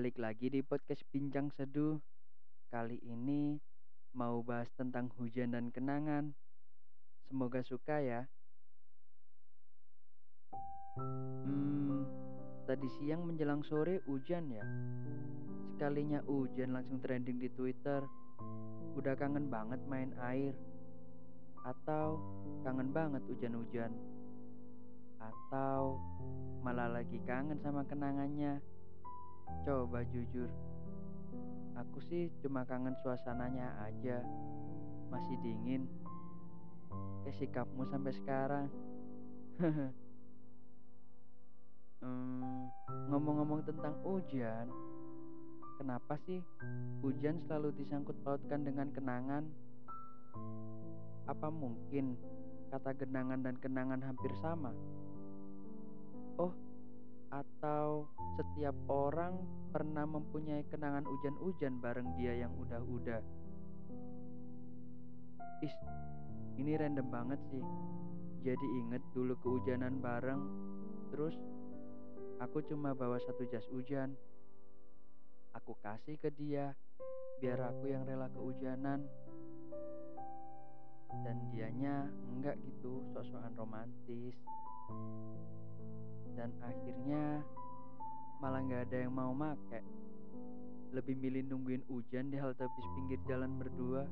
Balik lagi di podcast Bincang Seduh. Kali ini mau bahas tentang hujan dan kenangan. Semoga suka ya. Hmm, tadi siang menjelang sore hujan ya. Sekalinya hujan langsung trending di Twitter. Udah kangen banget main air. Atau kangen banget hujan-hujan. Atau malah lagi kangen sama kenangannya. Coba jujur, aku sih cuma kangen suasananya aja. Masih dingin. Kayak sikapmu sampai sekarang. hmm, ngomong-ngomong tentang hujan, kenapa sih hujan selalu disangkut pautkan dengan kenangan? Apa mungkin kata genangan dan kenangan hampir sama? Oh, atau setiap orang pernah mempunyai kenangan hujan-hujan bareng dia yang udah-udah. Is, ini random banget sih. Jadi inget dulu kehujanan bareng, terus aku cuma bawa satu jas hujan. Aku kasih ke dia, biar aku yang rela kehujanan. Dan dianya enggak gitu, sok-sokan romantis dan akhirnya malah nggak ada yang mau make. Lebih milih nungguin hujan di halte bis pinggir jalan berdua.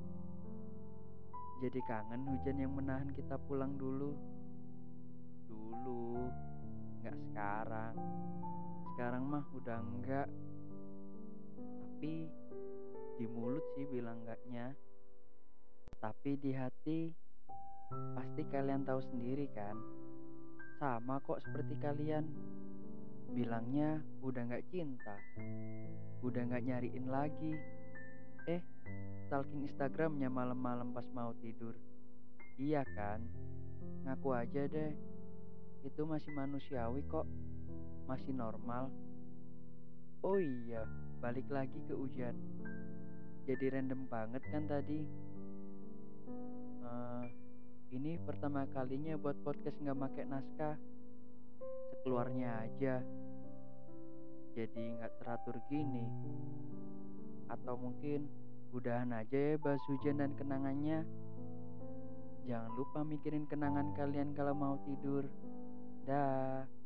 Jadi kangen hujan yang menahan kita pulang dulu. Dulu nggak sekarang. Sekarang mah udah enggak tapi di mulut sih bilang enggaknya tapi di hati pasti kalian tahu sendiri kan sama kok seperti kalian. Bilangnya udah gak cinta. Udah gak nyariin lagi. Eh, stalking Instagramnya malam-malam pas mau tidur. Iya kan? Ngaku aja deh. Itu masih manusiawi kok. Masih normal. Oh iya, balik lagi ke hujan. Jadi random banget kan tadi. Ini pertama kalinya buat podcast nggak pakai naskah. Sekeluarnya aja. Jadi nggak teratur gini. Atau mungkin udahan aja ya bahas hujan dan kenangannya. Jangan lupa mikirin kenangan kalian kalau mau tidur. Dah.